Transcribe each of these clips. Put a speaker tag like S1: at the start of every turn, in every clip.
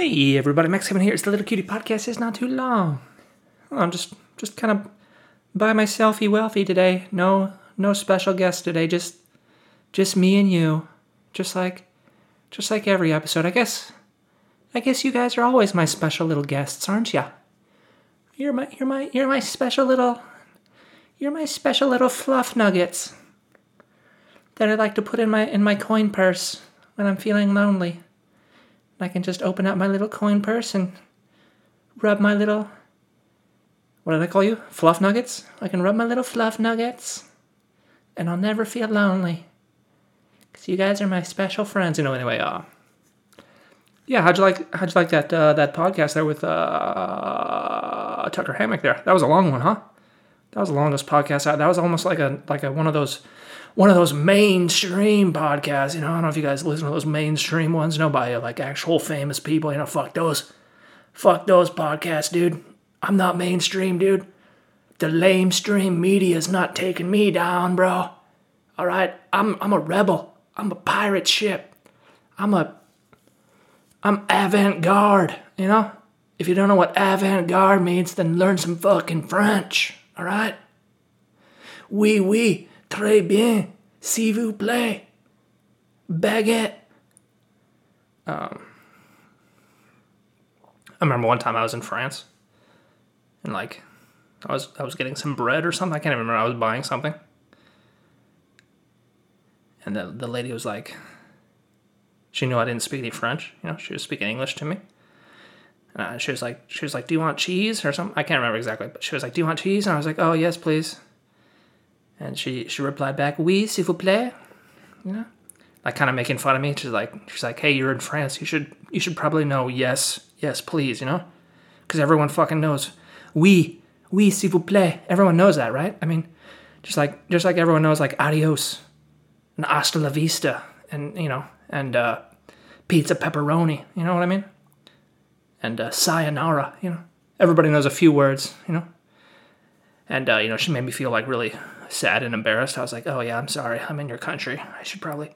S1: Hey everybody, Max Kevin here. It's the Little Cutie Podcast. It's not too long. I'm just just kind of by myselfy wealthy today. No no special guest today. Just just me and you. Just like just like every episode. I guess I guess you guys are always my special little guests, aren't ya? You're my you're my you're my special little you're my special little fluff nuggets that I like to put in my in my coin purse when I'm feeling lonely. I can just open up my little coin purse and rub my little. What did I call you? Fluff nuggets? I can rub my little fluff nuggets and I'll never feel lonely. Because you guys are my special friends. You know, anyway, uh. Yeah, how'd you like how'd you like that uh, that podcast there with uh, Tucker Hammock there? That was a long one, huh? That was the longest podcast. That was almost like a like a one of those one of those mainstream podcasts. You know, I don't know if you guys listen to those mainstream ones, Nobody like actual famous people. You know, fuck those, fuck those podcasts, dude. I'm not mainstream, dude. The lamestream media is not taking me down, bro. All right, I'm I'm a rebel. I'm a pirate ship. I'm a I'm avant-garde. You know, if you don't know what avant-garde means, then learn some fucking French. All right. Oui, oui. Très bien. S'il vous plaît. Baguette. Um, I remember one time I was in France, and like, I was I was getting some bread or something. I can't even remember. I was buying something, and the the lady was like, she knew I didn't speak any French. You know, she was speaking English to me. And she was like, she was like, "Do you want cheese or something?" I can't remember exactly, but she was like, "Do you want cheese?" And I was like, "Oh yes, please." And she she replied back, "Oui, s'il vous plaît." You know, like kind of making fun of me. She's like, she's like, "Hey, you're in France. You should you should probably know yes, yes, please." You know, because everyone fucking knows. Oui, oui, s'il vous plaît. Everyone knows that, right? I mean, just like just like everyone knows like adios, and hasta la vista, and you know, and uh, pizza pepperoni. You know what I mean? And uh, sayonara. You know, everybody knows a few words. You know. And uh, you know, she made me feel like really sad and embarrassed. I was like, "Oh yeah, I'm sorry. I'm in your country. I should probably,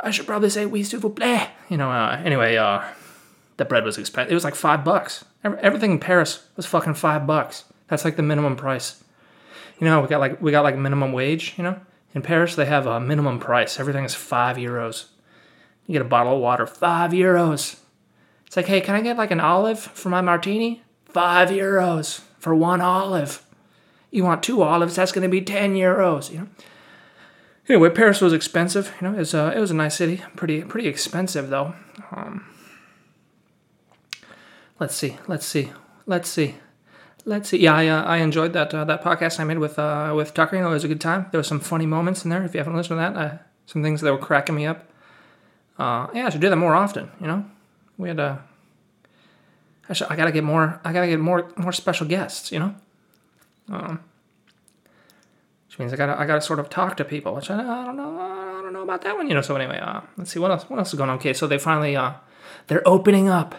S1: I should probably say oui s'il vous plaît." You know. Uh, anyway, uh, the bread was expensive. It was like five bucks. Everything in Paris was fucking five bucks. That's like the minimum price. You know, we got like we got like minimum wage. You know, in Paris they have a minimum price. Everything is five euros. You get a bottle of water, five euros. It's like, hey, can I get like an olive for my martini? Five euros for one olive. You want two olives? That's going to be ten euros. You know. Anyway, Paris was expensive. You know, it was, uh, it was a nice city. Pretty pretty expensive though. Um, let's see. Let's see. Let's see. Let's see. Yeah, I, uh, I enjoyed that uh, that podcast I made with uh, with Tucker. It was a good time. There was some funny moments in there. If you haven't listened to that, uh, some things that were cracking me up. Uh, yeah, I should do that more often. You know, we had a. I, should, I gotta get more. I gotta get more more special guests. You know. Um, which means I gotta I gotta sort of talk to people, which I, I don't know I don't know about that one, you know. So anyway, uh, let's see what else what else is going on. Okay, so they finally uh, they're opening up,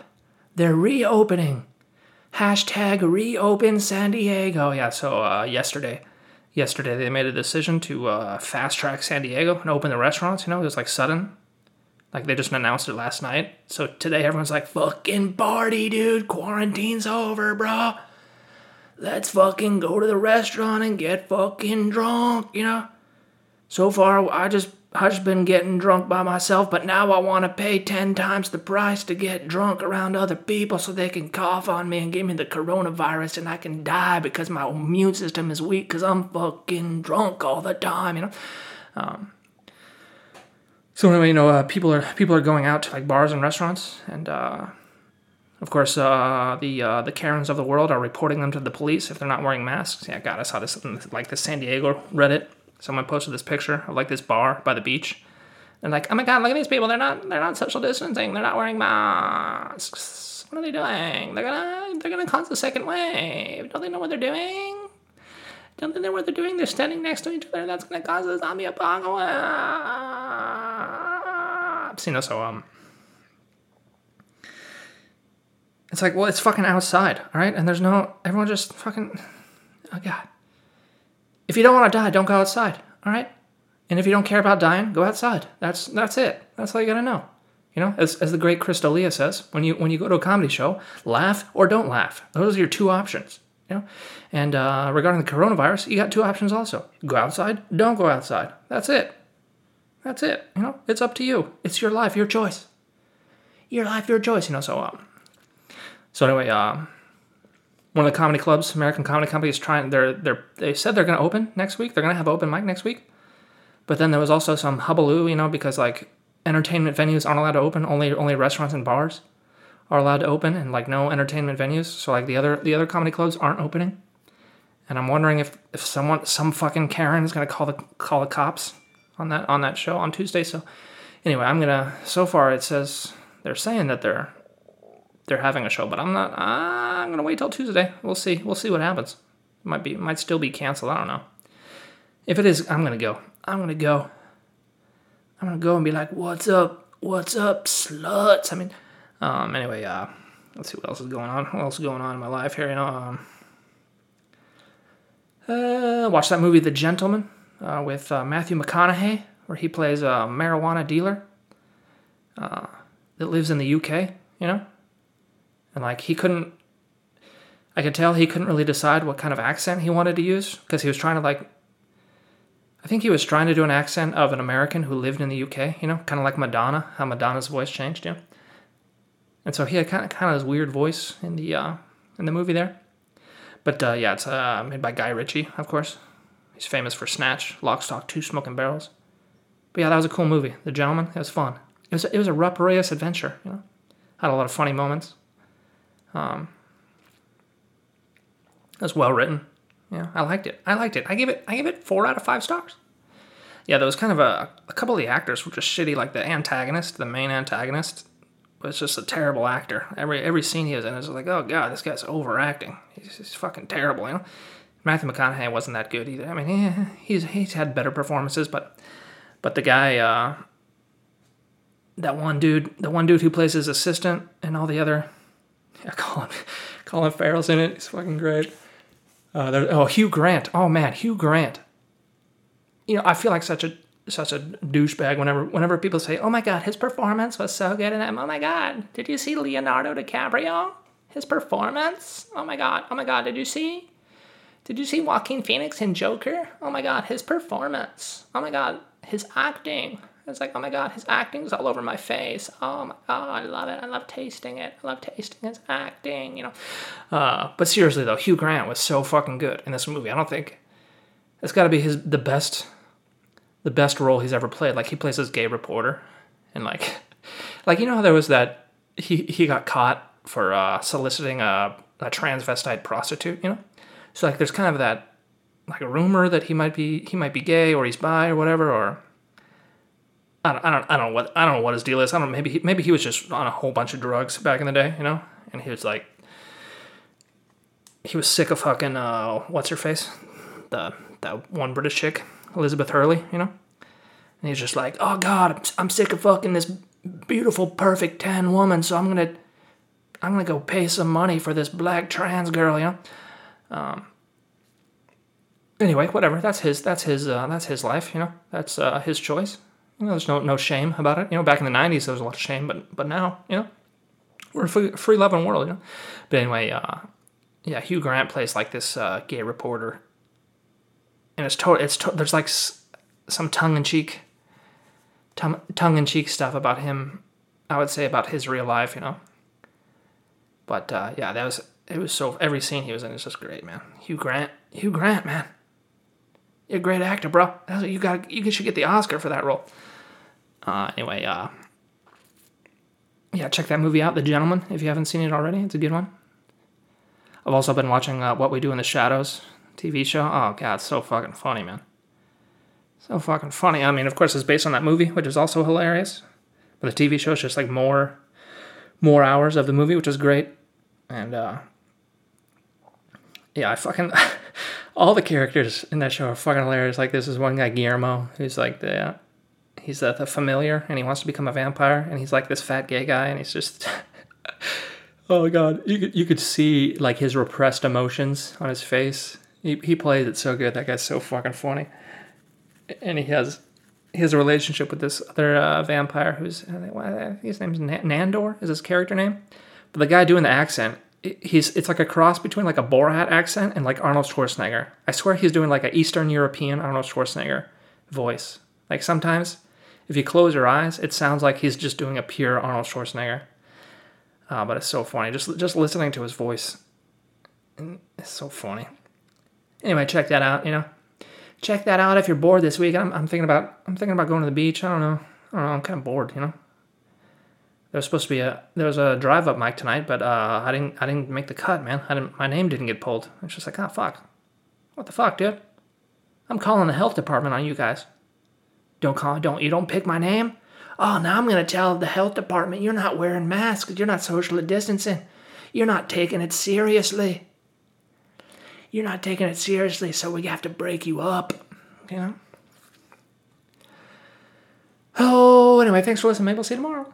S1: they're reopening. Hashtag reopen San Diego. Yeah, so uh, yesterday, yesterday they made a decision to uh, fast track San Diego and open the restaurants. You know, it was like sudden, like they just announced it last night. So today everyone's like, "Fucking party, dude! Quarantine's over, bro." Let's fucking go to the restaurant and get fucking drunk, you know? So far, I just I just been getting drunk by myself, but now I want to pay ten times the price to get drunk around other people so they can cough on me and give me the coronavirus and I can die because my immune system is weak because I'm fucking drunk all the time, you know. Um, so anyway, you know, uh, people are people are going out to like bars and restaurants and. Uh, of course, uh, the uh, the Karens of the world are reporting them to the police if they're not wearing masks. Yeah, God, I saw this like the San Diego Reddit. Someone posted this picture of like this bar by the beach. And like, oh my God, look at these people. They're not they're not social distancing. They're not wearing masks. What are they doing? They're gonna they're gonna cause a second wave. Don't they know what they're doing? Don't they know what they're doing? They're standing next to each other. That's gonna cause a zombie apocalypse. You know, so um. It's like, well, it's fucking outside, all right? And there's no, everyone just fucking, oh God. If you don't want to die, don't go outside, all right? And if you don't care about dying, go outside. That's that's it. That's all you gotta know. You know, as, as the great Chris D'Elia says, when you when you go to a comedy show, laugh or don't laugh. Those are your two options. You know, and uh, regarding the coronavirus, you got two options also: go outside, don't go outside. That's it. That's it. You know, it's up to you. It's your life, your choice. Your life, your choice. You know, so um, so anyway, um, one of the comedy clubs, American Comedy Company, is trying. They're they're they said they're going to open next week. They're going to have open mic next week. But then there was also some hubbub, you know, because like entertainment venues aren't allowed to open. Only only restaurants and bars are allowed to open, and like no entertainment venues. So like the other the other comedy clubs aren't opening. And I'm wondering if if someone some fucking Karen is gonna call the call the cops on that on that show on Tuesday. So anyway, I'm gonna. So far, it says they're saying that they're they're having a show, but I'm not. I'm gonna wait till Tuesday. We'll see. We'll see what happens. Might be might still be canceled. I don't know. If it is, I'm gonna go. I'm gonna go. I'm gonna go and be like, "What's up? What's up, sluts?" I mean, um. Anyway, uh, let's see what else is going on. What else is going on in my life here? You know, um. Uh, watch that movie, The Gentlemen, uh, with uh, Matthew McConaughey, where he plays a marijuana dealer uh, that lives in the UK. You know, and like he couldn't. I could tell he couldn't really decide what kind of accent he wanted to use because he was trying to like I think he was trying to do an accent of an American who lived in the UK, you know, kind of like Madonna, how Madonna's voice changed, you know. And so he had kind of kind of this weird voice in the uh, in the movie there. But uh, yeah, it's uh, made by Guy Ritchie, of course. He's famous for Snatch, Lock, Stock, Two Smoking Barrels. But yeah, that was a cool movie. The Gentlemen, it was fun. It was it was a uproarious adventure, you know. Had a lot of funny moments. Um, it was well written. Yeah, I liked it. I liked it. I gave it. I gave it four out of five stars. Yeah, there was kind of a, a couple of the actors were just shitty. Like the antagonist, the main antagonist, was just a terrible actor. Every every scene he was in, it was like, oh god, this guy's overacting. He's, he's fucking terrible. You know, Matthew McConaughey wasn't that good either. I mean, yeah, he's he's had better performances, but but the guy, uh, that one dude, the one dude who plays his assistant, and all the other, yeah, Colin Colin Farrell's in it. He's fucking great. Uh, there, oh, Hugh Grant. Oh man, Hugh Grant. You know, I feel like such a such a douchebag whenever whenever people say, "Oh my God, his performance was so good," and I'm, "Oh my God, did you see Leonardo DiCaprio? His performance? Oh my God, oh my God, did you see? Did you see Joaquin Phoenix in Joker? Oh my God, his performance. Oh my God, his acting. It's like, oh my god, his acting's all over my face. Oh my god, I love it. I love tasting it. I love tasting his acting, you know. Uh, but seriously though, Hugh Grant was so fucking good in this movie. I don't think it's got to be his the best, the best role he's ever played. Like he plays this gay reporter, and like, like you know how there was that he he got caught for uh, soliciting a, a transvestite prostitute, you know. So like, there's kind of that like a rumor that he might be he might be gay or he's bi or whatever or I don't, I don't, I don't know what, I don't know what his deal is. I don't know. Maybe, he, maybe he was just on a whole bunch of drugs back in the day, you know, and he was like, he was sick of fucking, uh, what's her face, the that one British chick, Elizabeth Hurley, you know, and he's just like, oh god, I'm sick of fucking this beautiful, perfect tan woman, so I'm gonna, I'm gonna go pay some money for this black trans girl, you know. Um, anyway, whatever. That's his. That's his. Uh, that's his life. You know. That's uh, his choice. You know, there's no no shame about it. You know, back in the '90s there was a lot of shame, but but now, you know, we're a free, free loving world. You know. But anyway, uh, yeah, Hugh Grant plays like this uh, gay reporter, and it's total. It's to- there's like s- some tongue in cheek, tongue tongue in cheek stuff about him. I would say about his real life, you know. But uh, yeah, that was it. Was so every scene he was in is just great, man. Hugh Grant, Hugh Grant, man. You're a great actor, bro. You got you should get the Oscar for that role. Uh, anyway, uh, yeah, check that movie out, The Gentlemen, if you haven't seen it already. It's a good one. I've also been watching uh, What We Do in the Shadows TV show. Oh god, so fucking funny, man. So fucking funny. I mean, of course, it's based on that movie, which is also hilarious. But the TV show is just like more, more hours of the movie, which is great. And uh, yeah, I fucking all the characters in that show are fucking hilarious. Like this is one guy Guillermo, who's like the he's the, familiar, and he wants to become a vampire, and he's like this fat gay guy, and he's just oh god, you could you could see like his repressed emotions on his face. He he plays it so good. That guy's so fucking funny, and he has a relationship with this other uh, vampire who's think, his name's Na- Nandor is his character name, but the guy doing the accent, he's it's like a cross between like a Borat accent and like Arnold Schwarzenegger. I swear he's doing like an Eastern European Arnold Schwarzenegger voice. Like sometimes, if you close your eyes, it sounds like he's just doing a pure Arnold Schwarzenegger. Uh, but it's so funny just just listening to his voice. It's so funny. Anyway, check that out. You know, check that out if you're bored this week. I'm, I'm thinking about I'm thinking about going to the beach. I don't know. I don't know. I'm kind of bored. You know. There was supposed to be a there was a drive up mic tonight, but uh, I didn't I didn't make the cut, man. I didn't my name didn't get pulled. It's just like oh fuck, what the fuck, dude? I'm calling the health department on you guys. Don't call don't you don't pick my name. Oh, now I'm gonna tell the health department you're not wearing masks. You're not socially distancing. You're not taking it seriously. You're not taking it seriously, so we have to break you up. You know. Oh, anyway, thanks for listening. Maybe we'll see you tomorrow.